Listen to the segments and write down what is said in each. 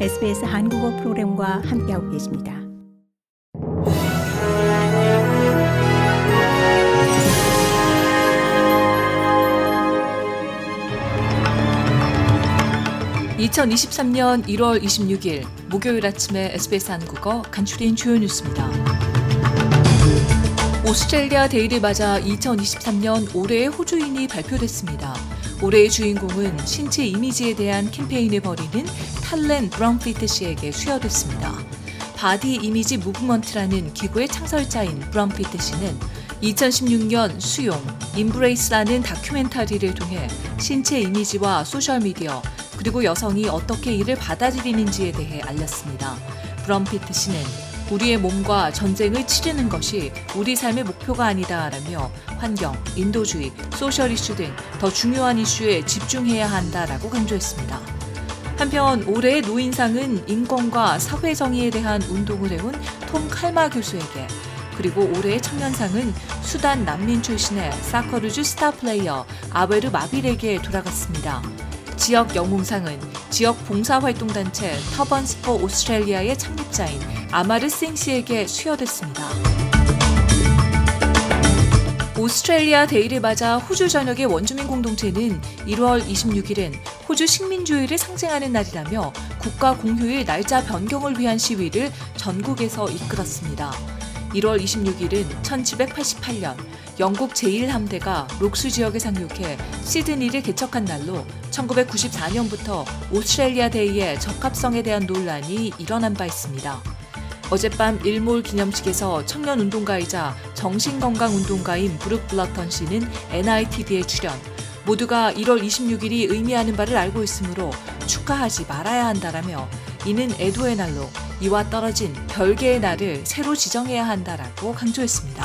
SBS 한국어 프로그램과 함께하고 계십니다. (2023년 1월 26일) 목요일 아침에 SBS 한국어 간추린 주요 뉴스입니다. 오스트레일리아 데이를 맞아 2023년 올해의 호주인이 발표됐습니다. 올해의 주인공은 신체 이미지에 대한 캠페인을 벌이는 타린 브럼피트 씨에게 수여됐습니다. Body Image Movement라는 기구의 창설자인 브럼피트 씨는 2016년 수용, Embrace라는 다큐멘터리를 통해 신체 이미지와 소셜미디어, 그리고 여성이 어떻게 이를 받아들이는지에 대해 알렸습니다. 브럼피트 씨는 우리의 몸과 전쟁을 치르는 것이 우리 삶의 목표가 아니다라며 환경, 인도주의, social 이슈 등 더 중요한 이슈에 집중해야 한다라고 강조했습니다. 한편 올해의 노인상은 인권과 사회 정의에 대한 운동을 해온 톰 칼마 교수에게 그리고 올해의 청년상은 수단 난민 출신의 Socceroos 스타 플레이어 아베르 마빌에게 돌아갔습니다. 지역 영웅상은 지역 봉사활동단체 Turbans for Australia의 창립자인 아마르 싱 씨에게 수여됐습니다. 오스트레일리아 데이를 맞아 호주 전역의 원주민 공동체는 1월 26일은 호주 식민주의를 상징하는 날이라며 국가 공휴일 날짜 변경을 위한 시위를 전국에서 이끌었습니다. 1월 26일은 1788년 영국 제1함대가 록수 지역에 상륙해 시드니를 개척한 날로 1994년부터 오스트레일리아 데이의 적합성에 대한 논란이 일어난 바 있습니다. 어젯밤 일몰 기념식에서 청년 운동가이자 정신건강 운동가인 브룩 블러턴 씨는 NITD에 출연, 모두가 1월 26일이 의미하는 바를 알고 있으므로 축하하지 말아야 한다라며 이는 애도의 날로 이와 떨어진 별개의 날을 새로 지정해야 한다라고 강조했습니다.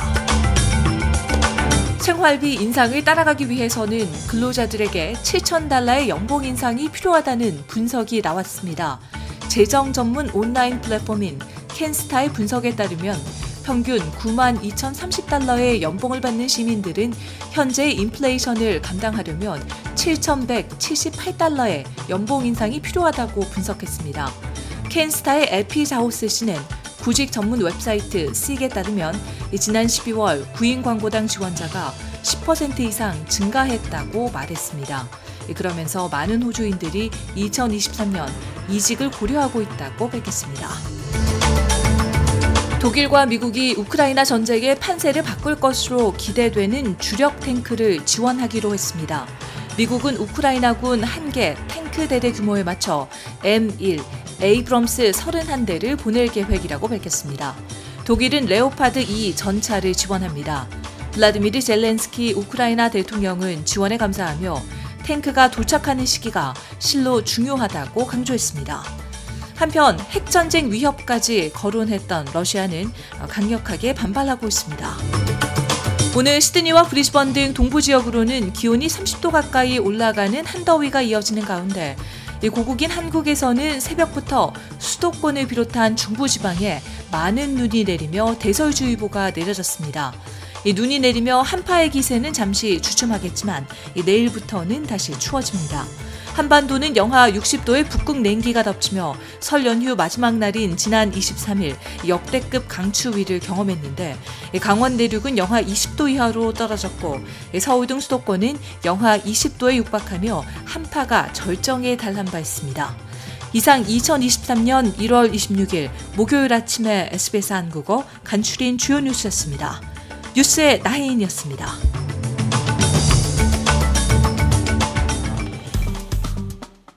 생활비 인상을 따라가기 위해서는 근로자들에게 7천 달러의 연봉 인상이 필요하다는 분석이 나왔습니다. 재정 전문 온라인 플랫폼인 Canstar의 분석에 따르면 평균 9만 2,030달러의 연봉을 받는 시민들은 현재 인플레이션을 감당하려면 7,178달러의 연봉 인상이 필요하다고 분석했습니다. Canstar의 에피 자호스 씨는 구직 전문 웹사이트 SEEK에 따르면 지난 12월 구인 광고당 지원자가 10% 이상 증가했다고 말했습니다. 그러면서 많은 호주인들이 2023년 이직을 고려하고 있다고 밝혔습니다. 독일과 미국이 우크라이나 전쟁의 판세를 바꿀 것으로 기대되는 주력 탱크를 지원하기로 했습니다. 미국은 우크라이나군 한개 탱크 대대 규모에 맞춰 M1 에이브럼스 31대를 보낼 계획이라고 밝혔습니다. 독일은 레오파드 2 전차를 지원합니다. 블라디미르 젤렌스키 우크라이나 대통령은 지원에 감사하며 탱크가 도착하는 시기가 실로 중요하다고 강조했습니다. 한편 핵전쟁 위협까지 거론했던 러시아는 강력하게 반발하고 있습니다. 오늘 시드니와 브리즈번 등 동부 지역으로는 기온이 30도 가까이 올라가는 한더위가 이어지는 가운데 고국인 한국에서는 새벽부터 수도권을 비롯한 중부지방에 많은 눈이 내리며 대설주의보가 내려졌습니다. 눈이 내리며 한파의 기세는 잠시 주춤하겠지만 내일부터는 다시 추워집니다. 한반도는 영하 60도의 북극 냉기가 덮치며 설 연휴 마지막 날인 지난 23일 역대급 강추위를 경험했는데 강원 내륙은 영하 20도 이하로 떨어졌고 서울 등 수도권은 영하 20도에 육박하며 한파가 절정에 달한 바 있습니다. 이상 2023년 1월 26일 목요일 아침에 SBS 한국어 간추린 주요 뉴스였습니다. 뉴스의 나혜인이었습니다.